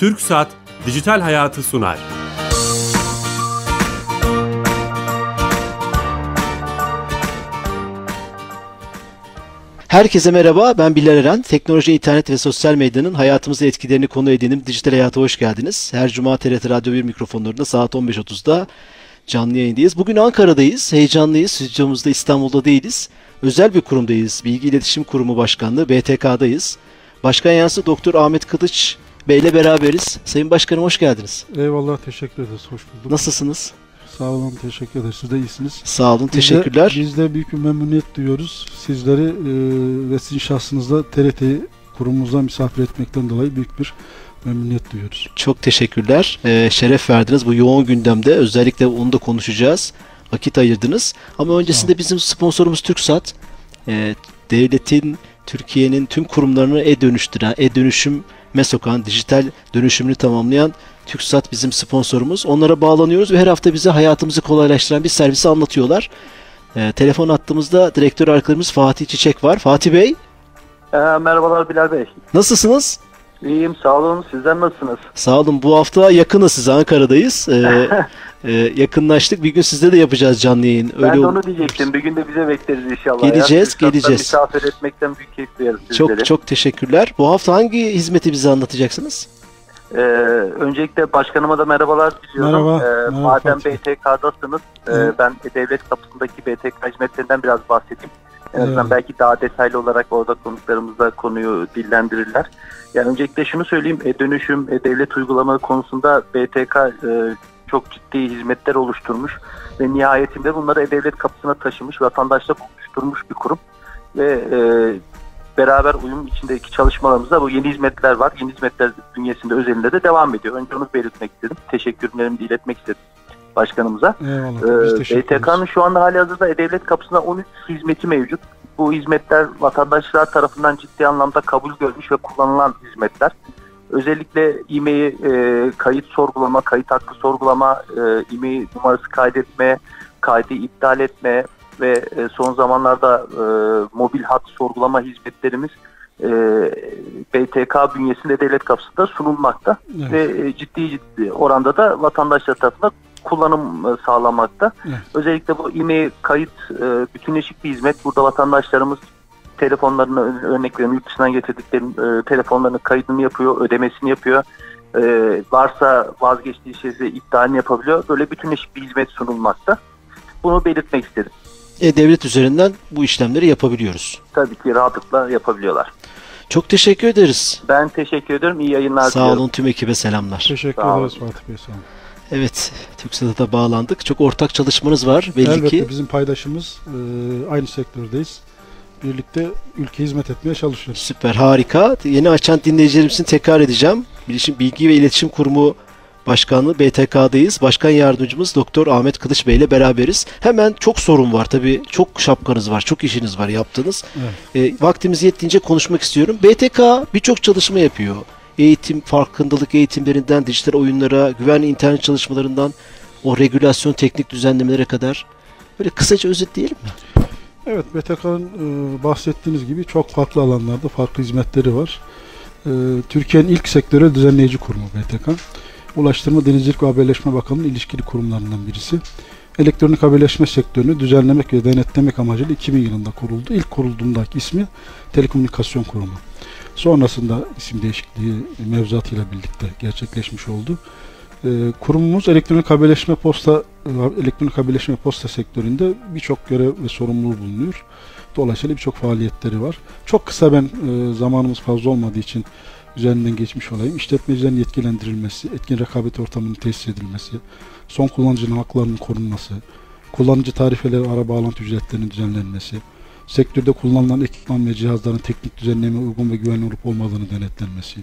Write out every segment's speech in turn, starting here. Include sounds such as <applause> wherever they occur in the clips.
Türk Saat Dijital Hayatı sunar. Herkese merhaba, ben Bilal Eren. Teknoloji, internet ve sosyal medyanın hayatımızı etkilerini konu edinip dijital hayata hoş geldiniz. Her cuma TRT Radyo 1 mikrofonlarında saat 15.30'da canlı yayındayız. Bugün Ankara'dayız, heyecanlıyız. Stüdyomuzda İstanbul'da değiliz. Özel bir kurumdayız. Bilgi İletişim Kurumu Başkanlığı, BTK'dayız. Başkan Yansı Doktor Ahmet Kılıç Bey ile beraberiz. Sayın Başkanım hoş geldiniz. Eyvallah teşekkür ederiz. Hoş bulduk. Nasılsınız? Sağ olun teşekkür ederiz. Siz de iyisiniz. Sağ olun, Biz de- teşekkürler. Biz de büyük bir memnuniyet duyuyoruz. Sizleri e, ve sizin şahsınızda TRT kurumumuza misafir etmekten dolayı büyük bir memnuniyet duyuyoruz. Çok teşekkürler. Ee, şeref verdiniz. Bu yoğun gündemde özellikle onu da konuşacağız. Vakit ayırdınız. Ama öncesinde bizim sponsorumuz TürkSat. Ee, devletin, Türkiye'nin tüm kurumlarını e-dönüştüren, e-dönüşüme sokan, dijital dönüşümünü tamamlayan TürkSat bizim sponsorumuz. Onlara bağlanıyoruz ve her hafta bize hayatımızı kolaylaştıran bir servisi anlatıyorlar. Ee, telefon attığımızda direktör arkadaşımız Fatih Çiçek var. Fatih Bey, Ee, merhabalar Bilal Bey. nasılsınız? İyiyim sağ olun. Sizler nasılsınız? Sağ olun. Bu hafta yakınız size. Ankara'dayız. Ee, <laughs> e, yakınlaştık. Bir gün sizde de yapacağız canlı yayın. ben de onu diyecektim. Bir gün de bize bekleriz inşallah. Geleceğiz, ya. Geleceğiz. Misafir etmekten büyük keyif duyarız sizleri. Çok çok teşekkürler. Bu hafta hangi hizmeti bize anlatacaksınız? Ee, öncelikle başkanıma da merhabalar diliyorum. Merhaba, Ee, merhaba madem Fatih. BTK'dasınız e, ben devlet kapısındaki BTK hizmetlerinden biraz bahsedeyim. En azından Evet. belki daha detaylı olarak orada konuklarımız da konuyu dillendirirler. Yani öncelikle şunu söyleyeyim. E, dönüşüm, e, devlet uygulamaları konusunda BTK e, çok ciddi hizmetler oluşturmuş ve nihayetinde bunları e-devlet kapısına taşımış, vatandaşla buluşturmuş bir kurum. Ve e, beraber uyum içindeki çalışmalarımızda bu yeni hizmetler var. Yeni hizmetler bünyesinde özelinde de devam ediyor. Önce onu belirtmek istedim. Teşekkürlerimi iletmek istedim başkanımıza. Eyvallah. Ee, BTK'nın şu anda hali hazırda E-Devlet kapısında 13 hizmeti mevcut. Bu hizmetler vatandaşlar tarafından ciddi anlamda kabul görmüş ve kullanılan hizmetler. Özellikle e-mail e, kayıt sorgulama, kayıt hakkı sorgulama, e, e-mail numarası kaydetme, kaydı iptal etme ve e, son zamanlarda e, mobil hat sorgulama hizmetlerimiz e, BTK bünyesinde devlet kapısında sunulmakta Evet. ve e, ciddi ciddi oranda da vatandaşlar tarafından kullanım e, sağlamakta. Evet. Özellikle bu e-mail kayıt e, bütünleşik bir hizmet. Burada vatandaşlarımız telefonlarını ör- örnek veriyorum yurt dışından getirdikleri e, telefonlarının kaydını yapıyor, ödemesini yapıyor. E, varsa vazgeçtiği şeyse iptalini yapabiliyor. Böyle bütünleşik bir hizmet sunulmakta. Bunu belirtmek istedim. E-Devlet üzerinden bu işlemleri yapabiliyoruz. Tabii ki rahatlıkla yapabiliyorlar. Çok teşekkür ederiz. Ben teşekkür ederim. İyi yayınlar Sağ diliyorum. olun tüm ekibe selamlar. Teşekkür Sağ ederiz. Fatih Bey. Sağ olun. Evet, TürkSat'a bağlandık. Çok ortak çalışmanız var belli Elbette ki. bizim paydaşımız e, aynı sektördeyiz. Birlikte ülke hizmet etmeye çalışıyoruz. Süper, harika. Yeni açan dinleyicilerim için tekrar edeceğim. Bilişim Bilgi ve İletişim Kurumu Başkanlığı BTK'dayız. Başkan Yardımcımız Doktor Ahmet Kılıç Bey ile beraberiz. Hemen çok sorun var tabii. Çok şapkanız var, çok işiniz var yaptığınız. Evet. E, vaktimiz yettiğince konuşmak istiyorum. BTK birçok çalışma yapıyor. Eğitim, farkındalık eğitimlerinden, dijital oyunlara, güvenli internet çalışmalarından o regülasyon teknik düzenlemelere kadar. Böyle kısaca özetleyelim mi? Evet, BTK'nın e, bahsettiğiniz gibi çok farklı alanlarda farklı hizmetleri var. E, Türkiye'nin ilk sektörel düzenleyici kurumu BTK. Ulaştırma, Denizcilik ve Haberleşme Bakanlığı'nın ilişkili kurumlarından birisi. Elektronik haberleşme sektörünü düzenlemek ve denetlemek amacıyla 2000 yılında kuruldu. İlk kurulduğundaki ismi Telekomünikasyon Kurumu. Sonrasında isim değişikliği mevzuatıyla birlikte gerçekleşmiş oldu. E, kurumumuz elektronik haberleşme posta e, elektronik haberleşme posta sektöründe birçok görev ve sorumluluğu bulunuyor. Dolayısıyla birçok faaliyetleri var. Çok kısa ben e, zamanımız fazla olmadığı için üzerinden geçmiş olayım. İşletmecilerin yetkilendirilmesi, etkin rekabet ortamının tesis edilmesi, son kullanıcının haklarının korunması, kullanıcı tarifeleri ara bağlantı ücretlerinin düzenlenmesi, sektörde kullanılan ekipman ve cihazların teknik düzenleme uygun ve güvenli olup olmadığını denetlenmesi,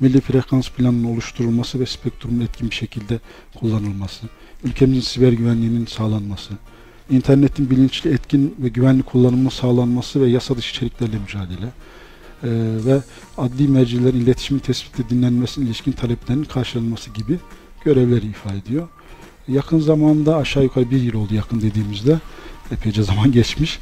milli frekans planının oluşturulması ve spektrumun etkin bir şekilde kullanılması, ülkemizin siber güvenliğinin sağlanması, internetin bilinçli, etkin ve güvenli kullanımının sağlanması ve yasa dışı içeriklerle mücadele eee, ve adli mercilerin iletişimin tespiti dinlenmesine ilişkin taleplerinin karşılanması gibi görevleri ifade ediyor. Yakın zamanda aşağı yukarı bir yıl oldu yakın dediğimizde epeyce zaman <laughs> geçmiş.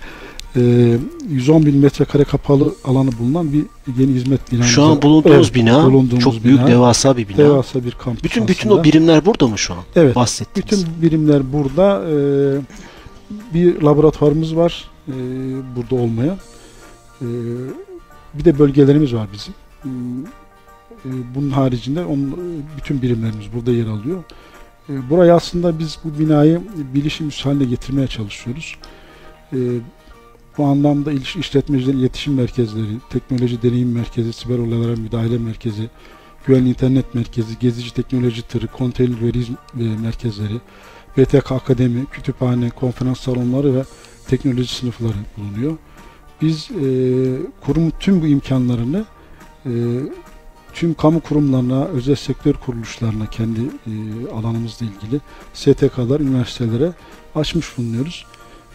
Eee, e, 110 bin metrekare kapalı alanı bulunan bir yeni hizmet binamız. Şu an bulunduğumuz Evet, bina bulunduğumuz çok büyük bina. devasa bir bina. Devasa bir kampüs bütün bütün aslında. o birimler burada mı şu an? Evet. Bahsettiğiniz. Bütün birimler burada. Ee, bir laboratuvarımız var ee, burada olmayan. Ee, bir de bölgelerimiz var bizim. Ee, e, bunun haricinde onun, bütün birimlerimiz burada yer alıyor. Ee, burayı aslında biz bu binayı bilişim haline getirmeye çalışıyoruz. Ee, bu anlamda iş- işletmecilerin iletişim merkezleri, teknoloji deneyim merkezi, siber olaylara müdahale merkezi, güvenli internet merkezi, gezici teknoloji tırı, konteyner veri e, merkezleri, BTK Akademi, kütüphane, konferans salonları ve teknoloji sınıfları bulunuyor. Biz e, kurum tüm bu imkanlarını e, tüm kamu kurumlarına, özel sektör kuruluşlarına kendi e, alanımızla ilgili STK'lar, üniversitelere açmış bulunuyoruz.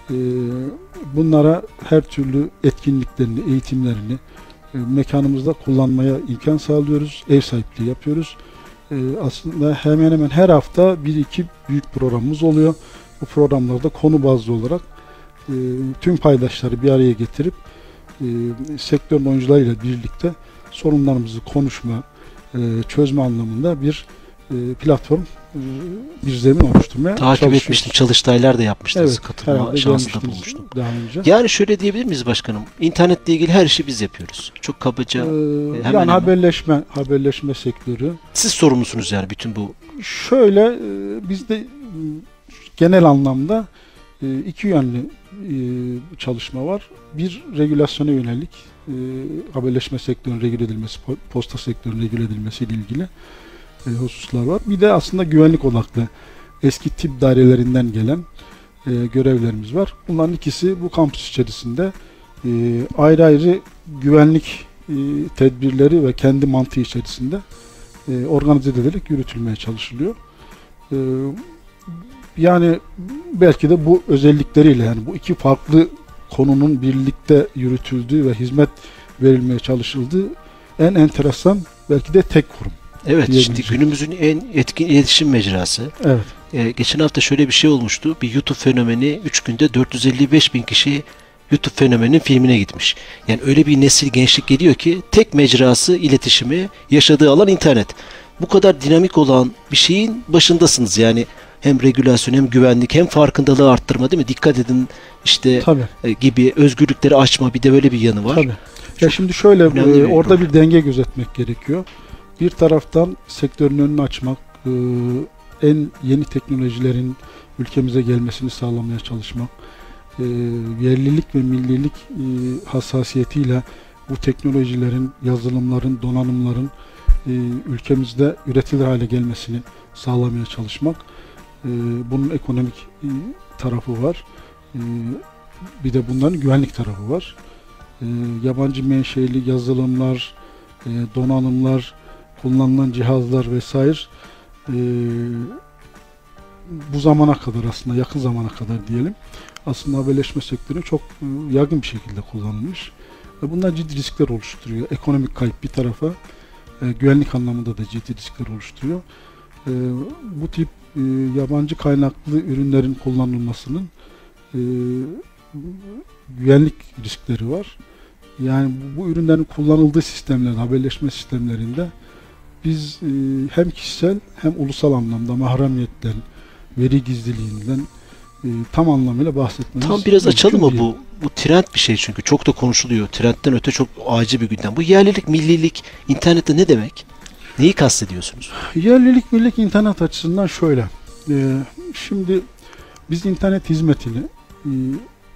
E, bunlara her türlü etkinliklerini, eğitimlerini e, mekanımızda kullanmaya imkan sağlıyoruz. Ev sahipliği yapıyoruz. E, aslında hemen hemen her hafta bir iki büyük programımız oluyor. Bu programlarda konu bazlı olarak e, tüm paydaşları bir araya getirip e, sektörün oyuncularıyla birlikte sorunlarımızı konuşma, e, çözme anlamında bir platform, bir zemin oluşturmaya Takip etmiştim. Çalıştaylar da yapmıştınız. Evet, Katılma şansı da bulmuştum. daha önce. Yani şöyle diyebilir miyiz başkanım? İnternetle ilgili her işi biz yapıyoruz. Çok kabaca. Ee, hemen yani hemen. haberleşme, haberleşme sektörü. Siz sorumlusunuz yani bütün bu. Şöyle e, bizde m, genel anlamda e, iki yönlü e, çalışma var. Bir regülasyona yönelik e, haberleşme sektörünün regüle edilmesi, po- posta sektörünün regüle edilmesi ile ilgili e, hususlar var. Bir de aslında güvenlik odaklı eski tip dairelerinden gelen e, görevlerimiz var. Bunların ikisi bu kampüs içerisinde e, ayrı ayrı güvenlik e, tedbirleri ve kendi mantığı içerisinde organize edilerek yürütülmeye çalışılıyor. Yani belki de bu özellikleriyle yani bu iki farklı konunun birlikte yürütüldüğü ve hizmet verilmeye çalışıldığı en enteresan belki de tek kurum. Evet Diyebilecek. günümüzün en etkin iletişim mecrası. Evet. Ee, geçen hafta şöyle bir şey olmuştu. Bir YouTube fenomeni 3 günde 455 bin kişi YouTube fenomeninin filmine gitmiş. Yani öyle bir nesil gençlik geliyor ki tek mecrası iletişimi yaşadığı alan internet. Bu kadar dinamik olan bir şeyin başındasınız yani hem regülasyon hem güvenlik hem farkındalığı arttırma değil mi? Dikkat edin işte Tabii. e, gibi özgürlükleri açma bir de böyle bir yanı var. Tabii. Ya şimdi şöyle e, bir orada problem. bir denge gözetmek gerekiyor. Bir taraftan sektörün önünü açmak, e, en yeni teknolojilerin ülkemize gelmesini sağlamaya çalışmak, e, yerlilik ve millilik e, hassasiyetiyle bu teknolojilerin, yazılımların, donanımların ülkemizde üretilir hale gelmesini sağlamaya çalışmak. Bunun ekonomik tarafı var. Bir de bunların güvenlik tarafı var. Yabancı menşeli yazılımlar, e, donanımlar, kullanılan cihazlar vesaire e, bu zamana kadar aslında yakın zamana kadar diyelim aslında haberleşme sektörü çok e, yaygın bir şekilde kullanılmış. Ve bunlar ciddi riskler oluşturuyor. Ekonomik kayıp bir tarafa, e, güvenlik anlamında da ciddi riskler oluşturuyor. E, bu tip e, yabancı kaynaklı ürünlerin kullanılmasının e, güvenlik riskleri var. Yani bu, bu ürünlerin kullanıldığı sistemlerde, haberleşme sistemlerinde biz e, hem kişisel hem ulusal anlamda mahremiyetten, veri gizliliğinden e, tam anlamıyla bahsetmemiz Tam biraz açalım mı bu? Bu trend bir şey çünkü çok da konuşuluyor. Trendten öte çok acil bir gündem. Bu yerlilik, millilik internette ne demek? Neyi kastediyorsunuz? Yerlilik birlik internet açısından şöyle. e, şimdi biz internet hizmetini e,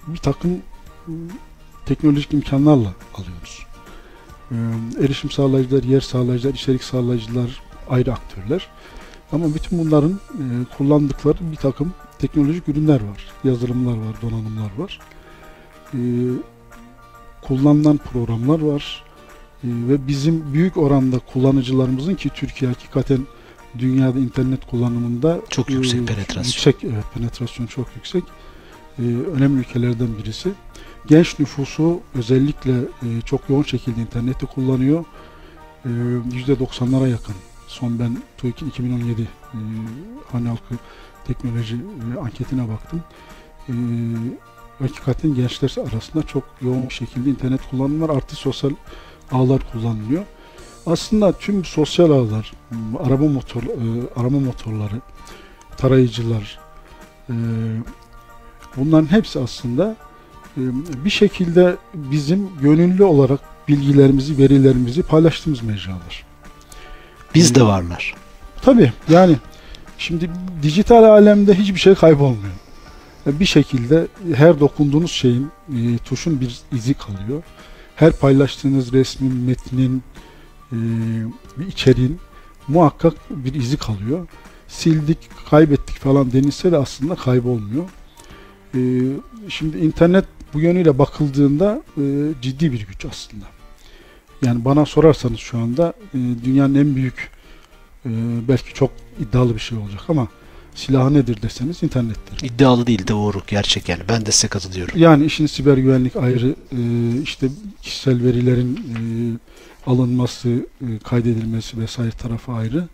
bir takım e, teknolojik imkanlarla alıyoruz. E, erişim sağlayıcılar, yer sağlayıcılar, içerik sağlayıcılar ayrı aktörler. Ama bütün bunların e, kullandıkları bir takım teknolojik ürünler var. Yazılımlar var, donanımlar var. E, kullanılan programlar var. E, ve bizim büyük oranda kullanıcılarımızın ki Türkiye hakikaten dünyada internet kullanımında Çok e, yüksek penetrasyon. Yüksek, evet penetrasyon çok yüksek. E, önemli ülkelerden birisi. Genç nüfusu özellikle e, çok yoğun şekilde interneti kullanıyor. E, %90'lara yakın. Son ben TÜİK'in 2017 e, hane halkı teknoloji e, anketine baktım. E, hakikaten gençler arasında çok yoğun bir şekilde internet kullanımı var. Artı sosyal ağlar kullanılıyor. Aslında tüm sosyal ağlar, araba motor, e, arama motorları, tarayıcılar, e, bunların hepsi aslında bir şekilde bizim gönüllü olarak bilgilerimizi, verilerimizi paylaştığımız mecralar. Biz de varlar. Tabii yani şimdi dijital alemde hiçbir şey kaybolmuyor. E, Bir şekilde her dokunduğunuz şeyin, e, tuşun bir izi kalıyor. Her paylaştığınız resmin, metnin, e, bir içeriğin muhakkak bir izi kalıyor. Sildik, kaybettik falan denilse de aslında kaybolmuyor. E, Şimdi internet bu yönüyle bakıldığında e, ciddi bir güç aslında. Yani bana sorarsanız şu anda e, dünyanın en büyük e, belki çok iddialı bir şey olacak ama silahı nedir deseniz internettir. İddialı değil doğru gerçek yani. Ben de size katılıyorum. Yani işin siber güvenlik ayrı, e, işte kişisel verilerin e, alınması, e, kaydedilmesi vesaire tarafı ayrı.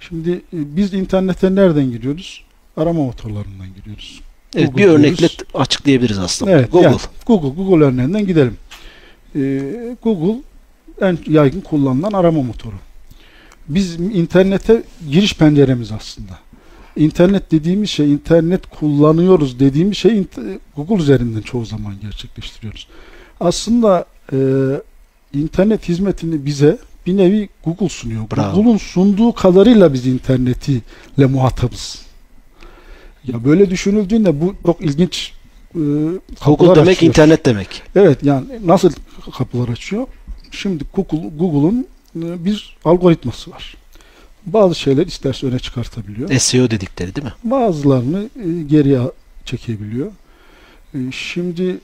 Şimdi e, biz internete nereden giriyoruz? Arama motorlarından giriyoruz. Evet, Google bir örnekle diyoruz. açıklayabiliriz aslında. Evet, Google. yani Google, Google örneğinden gidelim. Ee, Google en yaygın kullanılan arama motoru. Biz internete giriş penceremiz aslında. İnternet dediğimiz şey, internet kullanıyoruz dediğimiz şey Google üzerinden çoğu zaman gerçekleştiriyoruz. Aslında e, internet hizmetini bize bir nevi Google sunuyor. Google'un sunduğu kadarıyla biz internetiyle muhatabız. Ya böyle düşünüldüğünde bu çok ilginç e, Google demek açıyor. internet demek. Evet yani nasıl kapılar açıyor? Şimdi Google Google'un e, bir algoritması var. Bazı şeyler isterse öne çıkartabiliyor. SEO dedikleri değil mi? Bazılarını e, geriye çıkabiliyor. E, Şimdi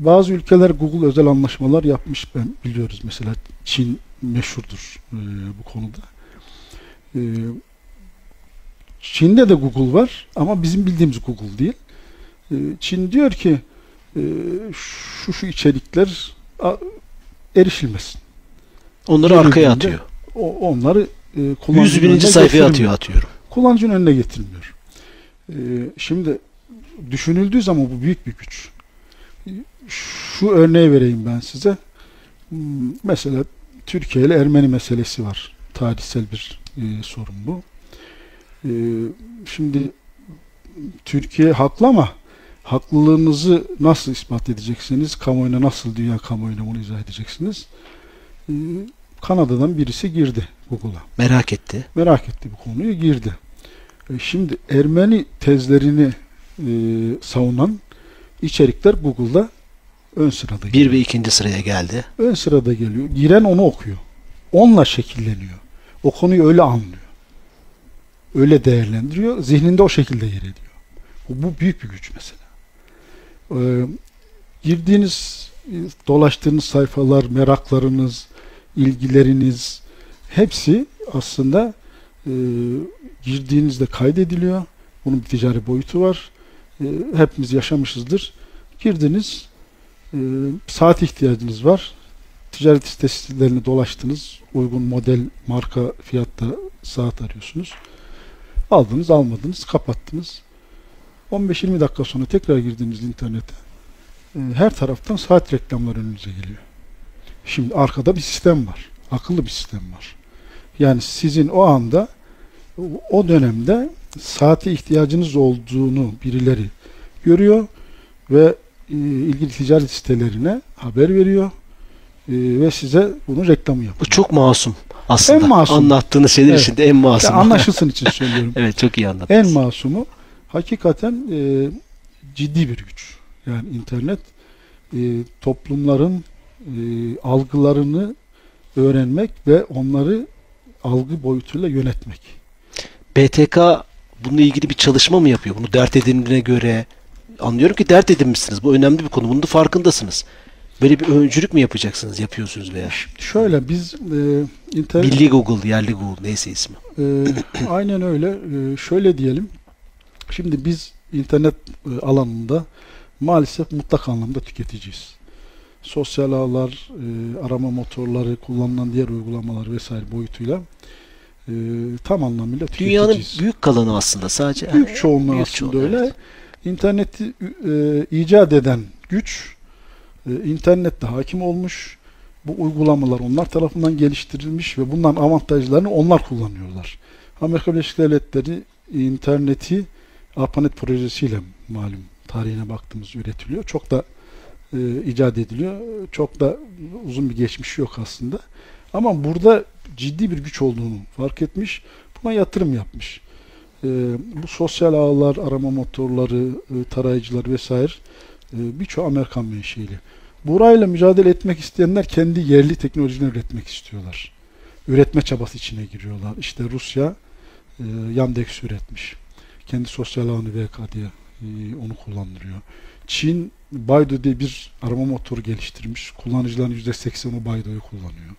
bazı ülkeler Google özel anlaşmalar yapmış ben biliyoruz mesela Çin meşhurdur e, bu konuda. E, Çin'de de Google var ama bizim bildiğimiz Google değil. E, Çin diyor ki e, şu şu içerikler a- erişilmesin. Onları Verildiğinde arkaya atıyor. O, onları e, 100 kullanıcının bininci önüne sayfaya getirmiyor. atıyor atıyorum. kullanıcının önüne getirmiyor. Ee, şimdi düşünüldüğü zaman bu büyük bir güç. Şu örneği vereyim ben size. Hmm, Mesela Türkiye ile Ermeni meselesi var. Tarihsel bir e, sorun bu. Ee, şimdi Türkiye haklı ama haklılığınızı nasıl ispat edeceksiniz? Kamuoyuna nasıl, dünya kamuoyuna bunu izah edeceksiniz? Ee, Kanada'dan birisi girdi Google'a Merak etti. merak etti bu konuyu girdi. E, Şimdi Ermeni tezlerini e, savunan içerikler Google'da ön sırada Bir geliyor. ve ikinci sıraya geldi. ön sırada geliyor. Giren onu okuyor. Onunla şekilleniyor. O konuyu öyle anlıyor. Öyle değerlendiriyor. Zihninde o şekilde yer ediyor. Bu, büyük bir güç mesela. Ee, girdiğiniz, dolaştığınız sayfalar, meraklarınız, ilgileriniz hepsi aslında e, girdiğinizde kaydediliyor. Bunun bir ticari boyutu var. E, hepimiz yaşamışızdır. Girdiniz, e, saat ihtiyacınız var. Ticaret sitelerine dolaştınız. Uygun model, marka, fiyatta saat arıyorsunuz. Aldınız, almadınız, kapattınız. 15-20 dakika sonra tekrar girdiğiniz internete e, her taraftan saat reklamları önünüze geliyor. Şimdi arkada bir sistem var. Akıllı bir sistem var. Yani sizin o anda o dönemde saate ihtiyacınız olduğunu birileri görüyor ve e, ilgili ticaret sitelerine haber veriyor e, ve size bunu reklamı yapıyor. Bu çok masum aslında. En masum. Anlattığınız şeyler Evet. içinde en masum. Ya anlaşılsın için <laughs> söylüyorum. evet çok iyi anlattınız. en masumu hakikaten e, ciddi bir güç. Yani internet e, toplumların e, algılarını öğrenmek ve onları algı boyutuyla yönetmek. BTK bununla ilgili bir çalışma mı yapıyor? Bunu dert edindiğine göre anlıyorum ki dert edinmişsiniz. Bu önemli bir konu. Bunun da farkındasınız. Böyle bir öncülük mü yapacaksınız? Yapıyorsunuz veya? Şöyle biz e, internet Milli Google, yerli Google neyse ismi. Ee, <clears throat> aynen öyle. Ee, şöyle diyelim. Şimdi biz internet e, alanında maalesef mutlak anlamda tüketiciyiz. Sosyal ağlar, e, arama motorları, kullanılan diğer uygulamalar vesaire boyutuyla e, tam anlamıyla Dünyanın tüketiciyiz. büyük kalanı aslında sadece. büyük çoğunluğu büyük aslında çoğunluğu, öyle. evet. İnterneti e, icat eden güç e, internette hakim olmuş. Bu uygulamalar onlar tarafından geliştirilmiş ve bunların avantajlarını onlar kullanıyorlar. Amerika Birleşik Devletleri interneti ARPANET projesiyle malum tarihine baktığımız üretiliyor. Çok da e, icat ediliyor. Çok da uzun bir geçmişi yok aslında. Ama burada ciddi bir güç olduğunu fark etmiş. Buna yatırım yapmış. E, bu sosyal ağlar, arama motorları, e, tarayıcılar vesaire e, birçoğu Amerikan menşeili. Burayla mücadele etmek isteyenler kendi yerli teknolojilerini üretmek istiyorlar. Üretme çabası içine giriyorlar. İşte Rusya e, Yandex üretmiş. Kendi sosyal ağını VK diye e, onu kullandırıyor. Çin Baidu diye bir arama motoru geliştirmiş. Kullanıcıların %80'i Baidu'yu kullanıyor.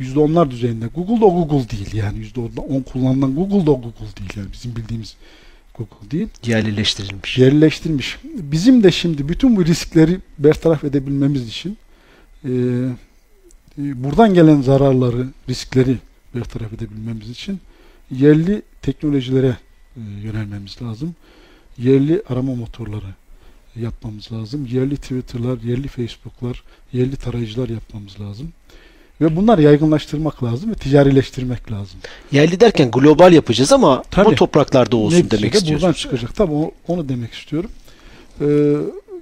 %10'lar düzeyinde. Google da Google değil yani. %10 kullanılan Google da Google değil yani. Bizim bildiğimiz Google değil. Yerleştirilmiş. Yerleştirilmiş. Bizim de şimdi bütün bu riskleri bertaraf edebilmemiz için e, e, buradan gelen zararları, riskleri bertaraf edebilmemiz için yerli teknolojilere e, yönelmemiz lazım. Yerli arama motorları yapmamız lazım. Yerli Twitter'lar, yerli Facebook'lar, yerli tarayıcılar yapmamız lazım. Ve bunları yaygınlaştırmak lazım ve ticarileştirmek lazım. Yerli derken global yapacağız ama Tabii. bu topraklarda olsun Neticede demek buradan istiyorsun. çıkacak. Tabii o- onu demek istiyorum. Ee,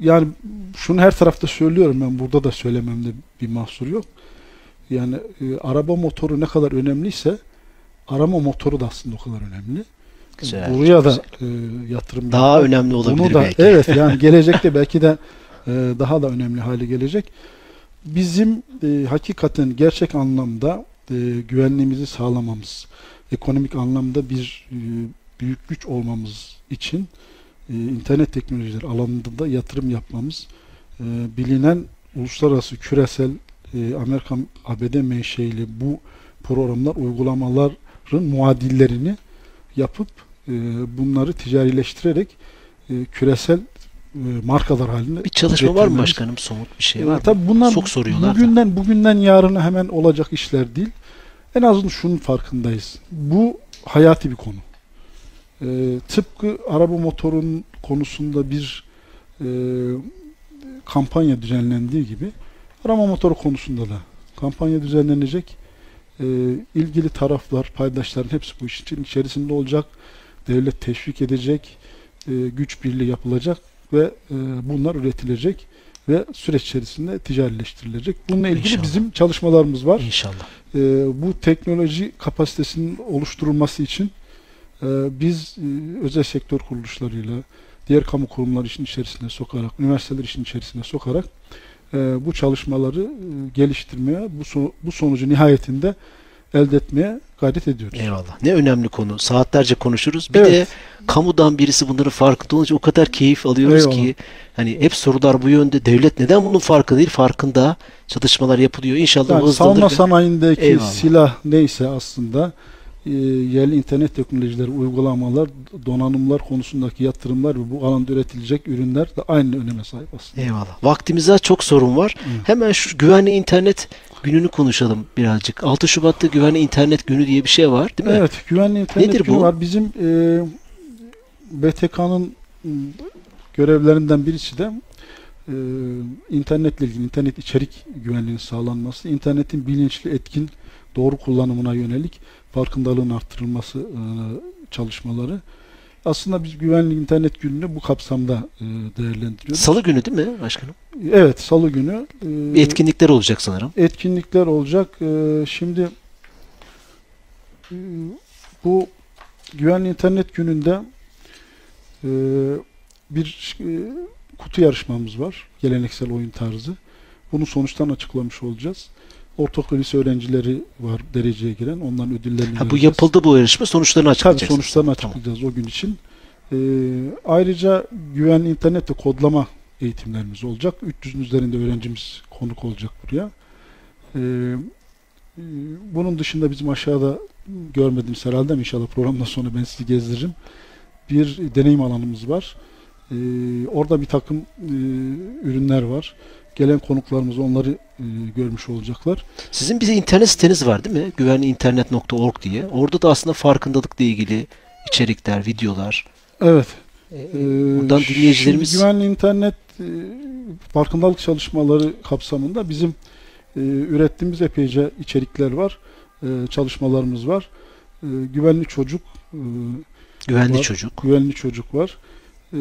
yani şunu her tarafta söylüyorum ben burada da söylememde bir mahsur yok. Yani e, araba motoru ne kadar önemliyse arama motoru da aslında o kadar önemli. Güzel, Buraya da güzel. e, yatırım Daha yapmak, önemli olabilir bunu da, belki. Evet yani <laughs> gelecekte belki de e, daha da önemli hale gelecek. Bizim e, hakikaten gerçek anlamda e, güvenliğimizi sağlamamız, ekonomik anlamda bir e, büyük güç olmamız için e, internet teknolojileri alanında da yatırım yapmamız, e, bilinen uluslararası küresel e, Amerikan ABD menşeili bu programlar, uygulamaların muadillerini yapıp e, bunları ticarileştirerek e, küresel markalar halinde Bir çalışma var mı başkanım? Somut bir şey e, var mı? Tabii bunlar Çok soruyorlar da. bugünden bugünden yarına hemen olacak işler değil. En azından şunun farkındayız. Bu hayati bir konu. E, tıpkı araba motorun konusunda bir e, kampanya düzenlendiği gibi arama motoru konusunda da kampanya düzenlenecek. E, ilgili taraflar, paydaşların hepsi bu işin içerisinde olacak. Devlet teşvik edecek. E, güç birliği yapılacak ve e, bunlar üretilecek ve süreç içerisinde ticarileştirilecek. Bununla ilgili İnşallah. bizim çalışmalarımız var. İnşallah. Ee, bu teknoloji kapasitesinin oluşturulması için e, biz e, özel sektör kuruluşlarıyla, diğer kamu kurumları işin içerisine sokarak, üniversiteler işin içerisine sokarak e, bu çalışmaları e, geliştirmeye, bu, so- bu sonucu nihayetinde elde etmeye gayret ediyoruz. Eyvallah. Ne önemli konu. Saatlerce konuşuruz. Bir Evet. de kamudan birisi bunların farkında olunca o kadar keyif alıyoruz Eyvallah. ki hani hep sorular bu yönde. Devlet neden bunun farkı değil? Farkında. Çalışmalar yapılıyor. İnşallah Yani bu hızlanır. savunma sanayindeki Eyvallah. silah neyse aslında e, yerli internet teknolojileri, uygulamalar, donanımlar konusundaki yatırımlar ve bu alanda üretilecek ürünler de aynı öneme sahip aslında. Eyvallah. Vaktimize çok sorun var. Evet. Hemen şu güvenli internet gününü konuşalım birazcık. 6 Şubat'ta güvenli internet günü diye bir şey var değil mi? Evet, güvenli internet Nedir günü bu? var. Bizim e, BTK'nın görevlerinden birisi de e, internetle ilgili, internet içerik güvenliğinin sağlanması, internetin bilinçli, etkin, doğru kullanımına yönelik farkındalığın arttırılması e, çalışmaları. Aslında biz güvenli internet gününü bu kapsamda e, değerlendiriyoruz. Salı günü değil mi başkanım? Evet, Salı günü. e, etkinlikler olacak sanırım. etkinlikler olacak. Şimdi e, bu güvenli internet gününde e, bir e, kutu yarışmamız var. Geleneksel oyun tarzı. Bunun sonuçlarını açıklamış olacağız. Ortaokul lise öğrencileri var dereceye giren. Onların ödüllerini Ha, bu vereceğiz. yapıldı bu yarışma. Sonuçlarını Tabii açıklayacaksınız. sonuçlarını Tamam. açıklayacağız o gün için. Ee, ayrıca güvenli internet ve kodlama eğitimlerimiz olacak. 300'ün üzerinde öğrencimiz konuk olacak buraya. Ee, e, bunun dışında bizim aşağıda görmediğimiz herhalde ama inşallah programdan sonra ben sizi gezdiririm. Bir deneyim alanımız var. Ee, orada bir takım e, ürünler var. Gelen konuklarımız onları e, görmüş olacaklar. Sizin bir internet siteniz var değil mi? Güvenliinternet.org diye. Orada da aslında farkındalıkla ilgili içerikler, videolar. Evet. Ee, Buradan dinleyicilerimiz- Şimdi güvenli internet e, farkındalık çalışmaları kapsamında bizim e, ürettiğimiz epeyce içerikler var, e, çalışmalarımız var. E, güvenli çocuk, e, Güvenli var. çocuk. güvenli çocuk var. E,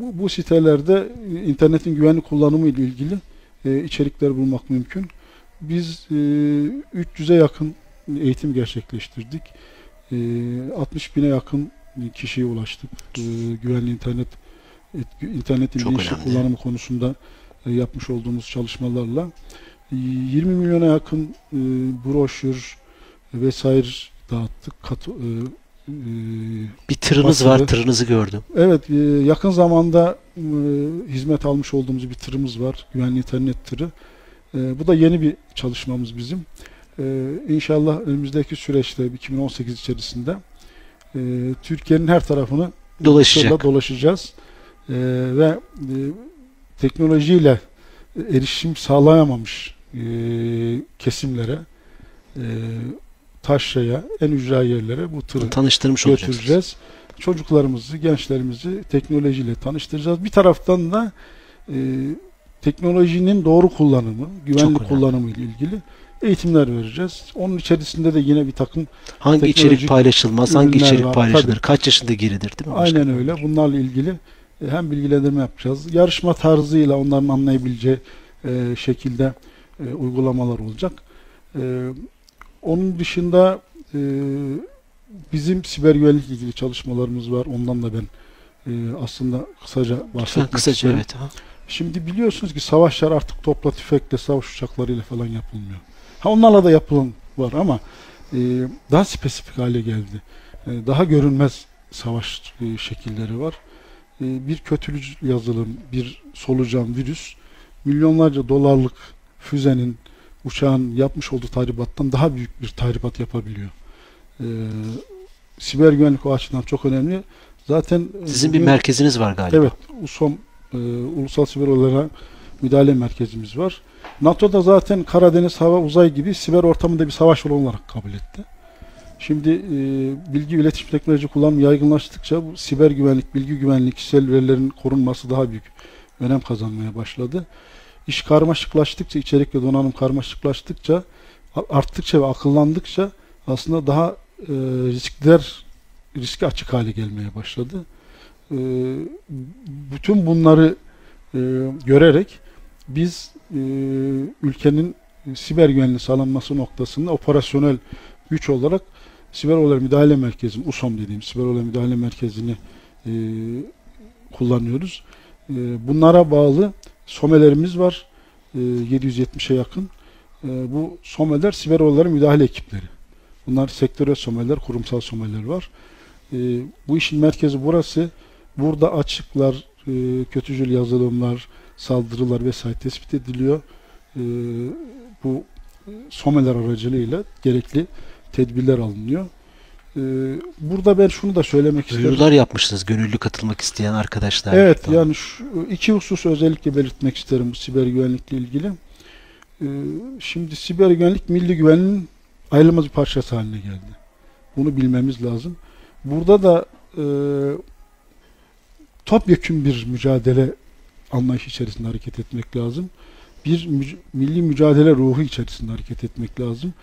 bu, bu sitelerde internetin güvenli kullanımı ile ilgili e, içerikler bulmak mümkün. Biz e, 300'e yakın eğitim gerçekleştirdik. E, 60 bine yakın kişiye ulaştık. E, güvenli internet et- internetin Çok bilinçli kullanımı konusunda e, yapmış olduğumuz çalışmalarla e, 20 milyona yakın e, broşür vesaire dağıttık. Kat, e, Bir tırınız var. Basılı. Tırınızı gördüm. Evet, e, yakın zamanda e, hizmet almış olduğumuz bir tırımız var. Güvenli internet tırı. E, Bu da yeni bir çalışmamız bizim. E, İnşallah önümüzdeki süreçte 2018 içerisinde e, Türkiye'nin her tarafını Dolaşacak. dolaşacağız. E, Ve e, teknolojiyle erişim sağlayamamış e, kesimlere, e, taşraya, en ücra yerlere bu tırı Tanıştırmış olacaksınız. götüreceğiz. Çocuklarımızı, gençlerimizi teknolojiyle tanıştıracağız. Bir taraftan da e, teknolojinin doğru kullanımı, güvenli kullanımı ile ilgili eğitimler vereceğiz. Onun içerisinde de yine bir takım Hangi içerik paylaşılmaz, hangi içerik var. paylaşılır, Tabii. kaç yaşında geridir değil mi? aynen başkanım? öyle. Bunlarla ilgili e, hem bilgilendirme yapacağız. Yarışma tarzıyla onların anlayabileceği e, şekilde e, uygulamalar olacak. E, onun dışında e, bizim siber güvenlikle ilgili çalışmalarımız var. Ondan da ben e, aslında kısaca bahsetmek kısaca isterim. evet. Ha. Şimdi biliyorsunuz ki savaşlar artık topla tüfekle, savaş uçaklarıyla falan yapılmıyor. Ha onlarla da yapılan var ama e, daha spesifik hale geldi. E, daha görünmez savaş e, şekilleri var. E, bir kötülük yazılım, bir solucan virüs milyonlarca dolarlık füzenin, uçağın yapmış olduğu tahribattan daha büyük bir tahribat yapabiliyor. E, siber güvenlik o açıdan çok önemli. Zaten e, Sizin bir merkeziniz var galiba. Evet, USOM e, Ulusal Siber Olaylara Müdahale Merkezimiz var. NATO da zaten Karadeniz hava uzay gibi siber ortamında bir savaş alanı olarak kabul etti. Şimdi e, bilgi iletişim teknoloji kullanımı yaygınlaştıkça bu siber güvenlik, bilgi güvenlik, kişisel verilerin korunması daha büyük önem kazanmaya başladı. İş karmaşıklaştıkça, içerik ve donanım karmaşıklaştıkça, arttıkça ve akıllandıkça aslında daha e, riskler riske açık hale gelmeye başladı. E, bütün bunları e, görerek biz e, ülkenin siber güvenliği sağlanması noktasında operasyonel güç olarak Siber Olaylar Müdahale Merkezi'ni, USOM dediğim Siber Olaylar Müdahale Merkezi'ni e, kullanıyoruz. E, bunlara bağlı SOME'lerimiz var. E, 770'e yakın. E, bu SOME'ler siber müdahale ekipleri. Bunlar sektörel SOME'ler, kurumsal SOME'ler var. E, bu işin merkezi burası. Burada açıklar, e, kötücül yazılımlar, saldırılar vesaire tespit ediliyor. E, bu SOME'ler aracılığıyla gerekli tedbirler alınıyor. E, burada ben şunu da söylemek isterim. Duyurular yapmışsınız gönüllü katılmak isteyen arkadaşlar. Evet Tamam. yani şu iki husus özellikle belirtmek isterim bu siber güvenlikle ilgili. Ee, şimdi siber güvenlik milli güvenliğin ayrılmaz bir parçası haline geldi. Bunu bilmemiz lazım. Burada da e, topyekün bir mücadele anlayış içerisinde hareket etmek lazım. Bir müc- milli mücadele ruhu içerisinde hareket etmek lazım.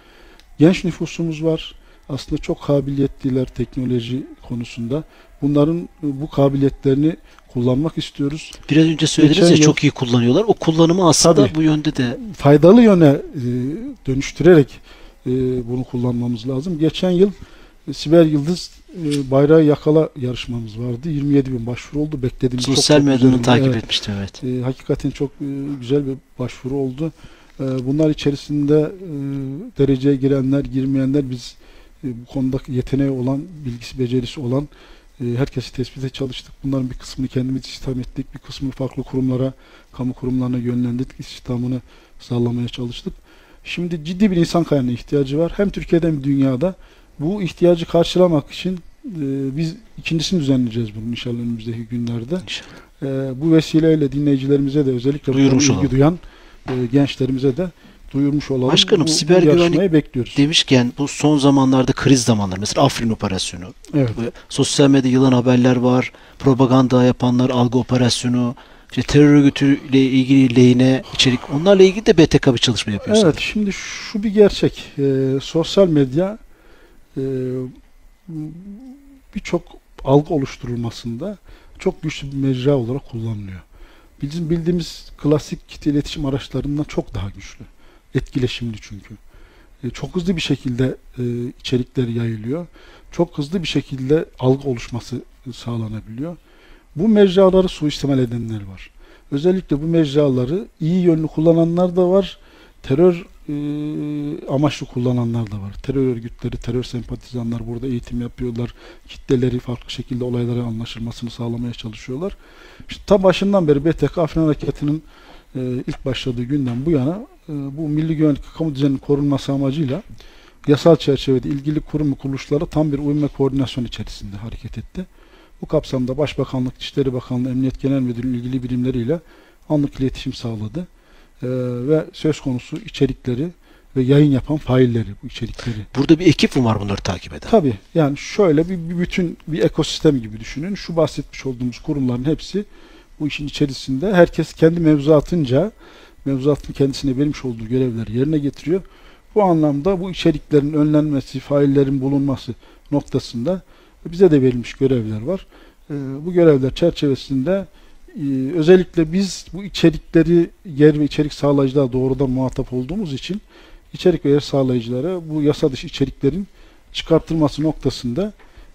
Genç nüfusumuz var. Aslında çok kabiliyetliler teknoloji konusunda. Bunların e, bu kabiliyetlerini kullanmak istiyoruz. Biraz önce söylediniz Geçen ya yıl- çok iyi kullanıyorlar. O kullanımı aslında Tabii. bu yönde de Faydalı yöne e, dönüştürerek e, bunu kullanmamız lazım. Geçen yıl e, Siber Yıldız e, bayrağı yakala yarışmamız vardı. 27 bin başvuru oldu. Beklediğimiz çok, sosyal çok medyadan üzerinde. takip Evet. etmiştim evet. E, hakikaten çok e, güzel bir başvuru oldu. E, bunlar içerisinde e, dereceye girenler, girmeyenler biz bu konuda yeteneği olan, bilgisi, becerisi olan e, herkesi tespite çalıştık. Bunların bir kısmını kendimiz istihdam ettik. Bir kısmını farklı kurumlara, kamu kurumlarına yönlendirdik. İstihdamını sağlamaya çalıştık. Şimdi ciddi bir insan kaynağına ihtiyacı var. Hem Türkiye'de hem dünyada. Bu ihtiyacı karşılamak için e, biz ikincisini düzenleyeceğiz bunun inşallah önümüzdeki günlerde. İnşallah. Bu vesileyle dinleyicilerimize de özellikle bu Duyurmuş konuya ilgi duyan e, gençlerimize de duyurmuş olalım. Başkanım, bu, siber bu güvenlik bekliyoruz. Demişken bu son zamanlarda kriz zamanları mesela Afrin operasyonu, Evet. Ve sosyal medya yılan haberler var, propaganda yapanlar, algı operasyonu, işte terör örgütüyle ilgili lehine içerik, onlarla ilgili de BTK bir çalışma yapıyor. Evet, şimdi şu bir gerçek. Ee, sosyal medya e, birçok algı oluşturulmasında çok güçlü bir mecra olarak kullanılıyor. Bizim bildiğimiz klasik kitle iletişim araçlarından çok daha güçlü. Etkileşimli çünkü. E, çok hızlı bir şekilde e, içerikler yayılıyor. Çok hızlı bir şekilde algı oluşması sağlanabiliyor. Bu mecraları suistimal edenler var. Özellikle bu mecraları iyi yönlü kullananlar da var. Terör e, amaçlı kullananlar da var. Terör örgütleri, terör sempatizanlar burada eğitim yapıyorlar. Kitleleri farklı şekilde olaylara anlaşılmasını sağlamaya çalışıyorlar. İşte ta başından beri BTK Afrin Harekatı'nın e, ilk başladığı günden bu yana e, bu milli güvenlik kamu düzeninin korunması amacıyla yasal çerçevede ilgili kurum ve kuruluşlara tam bir uyum ve koordinasyon içerisinde hareket etti. Bu kapsamda Başbakanlık, İçişleri Bakanlığı, Emniyet Genel Müdürlüğü ilgili birimleriyle anlık iletişim sağladı. Ee, ve söz konusu içerikleri ve yayın yapan failleri, bu içerikleri. Burada bir ekip mi var bunları takip eden? Tabii yani şöyle bir, bir bütün bir ekosistem gibi düşünün. Şu bahsetmiş olduğumuz kurumların hepsi bu işin içerisinde. Herkes kendi mevzuatınca mevzuatın kendisine vermiş olduğu görevleri yerine getiriyor. Bu anlamda bu içeriklerin önlenmesi, faillerin bulunması noktasında bize de verilmiş görevler var. Ee, bu görevler çerçevesinde e, özellikle biz bu içerikleri yer ve içerik sağlayıcılar doğrudan muhatap olduğumuz için içerik ve yer sağlayıcılara bu yasa dışı içeriklerin çıkartılması noktasında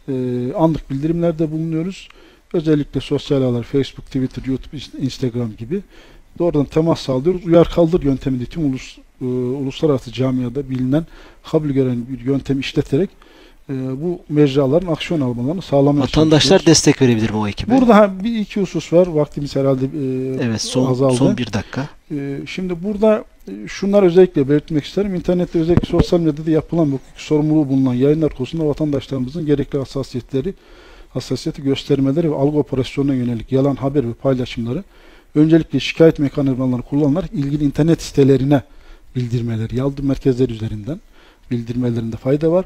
e, anlık bildirimlerde bulunuyoruz. Özellikle sosyal ağlar Facebook, Twitter, YouTube, Instagram gibi doğrudan temas sağlıyoruz. Uyar kaldır yöntemi tüm ulus, e, uluslararası camiada bilinen kabul gören bir yöntem işleterek e, bu mecraların aksiyon almalarını sağlamaya Vatandaşlar çalışıyoruz. destek verebilir mi o ekibe? Burada ha, bir iki husus var. Vaktimiz herhalde e, evet son, azaldı. son bir dakika. Ee, Şimdi burada e, şunlar özellikle belirtmek isterim. İnternette özellikle sosyal medyada yapılan bu sorumluluğu bulunan yayınlar konusunda vatandaşlarımızın gerekli hassasiyetleri, hassasiyeti göstermeleri ve algı operasyonuna yönelik yalan haber ve paylaşımları öncelikle şikayet mekanizmalarını kullanarak ilgili internet sitelerine bildirmeleri, yardım merkezleri üzerinden bildirmelerinde fayda var.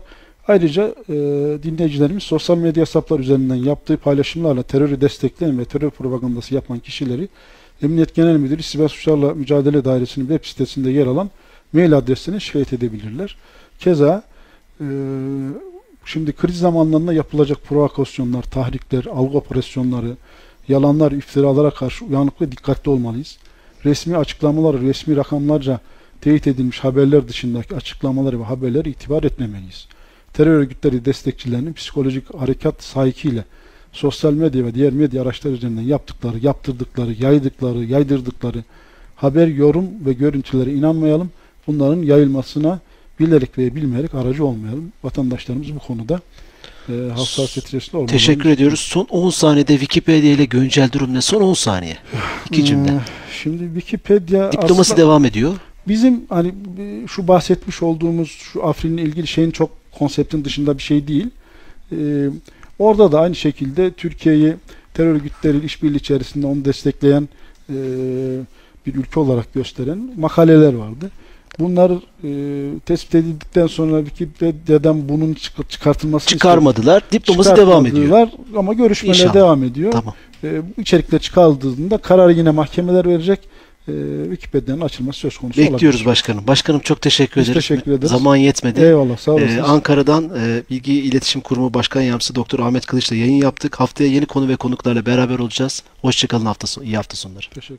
Ayrıca e, dinleyicilerimiz sosyal medya hesaplar üzerinden yaptığı paylaşımlarla terörü destekleyen ve terör propagandası yapan kişileri Emniyet Genel Müdürü Siber Suçlarla Mücadele Dairesi'nin web sitesinde yer alan mail adresine şikayet edebilirler. Keza e, şimdi kriz zamanlarında yapılacak provokasyonlar, tahrikler, algı operasyonları, yalanlar, iftiralara karşı uyanık ve dikkatli olmalıyız. Resmi açıklamaları, resmi rakamlarca teyit edilmiş haberler dışındaki açıklamaları ve haberlere itibar etmemeliyiz. Terör örgütleri destekçilerinin psikolojik harekat sahikiyle sosyal medya ve diğer medya araçları üzerinden yaptıkları, yaptırdıkları, yaydıkları, yaydırdıkları haber, yorum ve görüntülere inanmayalım. Bunların yayılmasına bilerek veya bilmeyerek aracı olmayalım. Vatandaşlarımız bu konuda e, hassasiyet içerisinde olmalı. Teşekkür ediyoruz. Son 10 saniyede Wikipedia ile güncel durum ne? Son 10 saniye. İki cümle. Ee, Şimdi Wikipedia Diplomasi aslında devam ediyor. bizim hani şu bahsetmiş olduğumuz şu Afrin'le ilgili şeyin çok konseptin dışında bir şey değil. Ee, orada da aynı şekilde Türkiye'yi terör örgütleriyle işbirliği içerisinde onu destekleyen e, bir ülke olarak gösteren makaleler vardı. Bunlar e, tespit edildikten sonra Wikipedia'dan bunun çık- çıkartılması Çıkarmadılar. Diplomasi devam ediyor. Ama görüşmeler İnşallah. devam ediyor. Tamam. E, bu içerikler çıkarıldığında kararı yine mahkemeler verecek. E, Wikipedia'nın açılması söz konusu Bekliyoruz olabilir. başkanım. Başkanım çok teşekkür Biz ederim. teşekkür ederiz. Zaman yetmedi. Eyvallah sağ Ee, olasınız. Ankara'dan e, Bilgi İletişim Kurumu Başkan Yardımcısı Doktor Ahmet Kılıç'la yayın yaptık. Haftaya yeni konu ve konuklarla beraber olacağız. Hoşçakalın hafta sonu, iyi hafta sonları. Teşekkür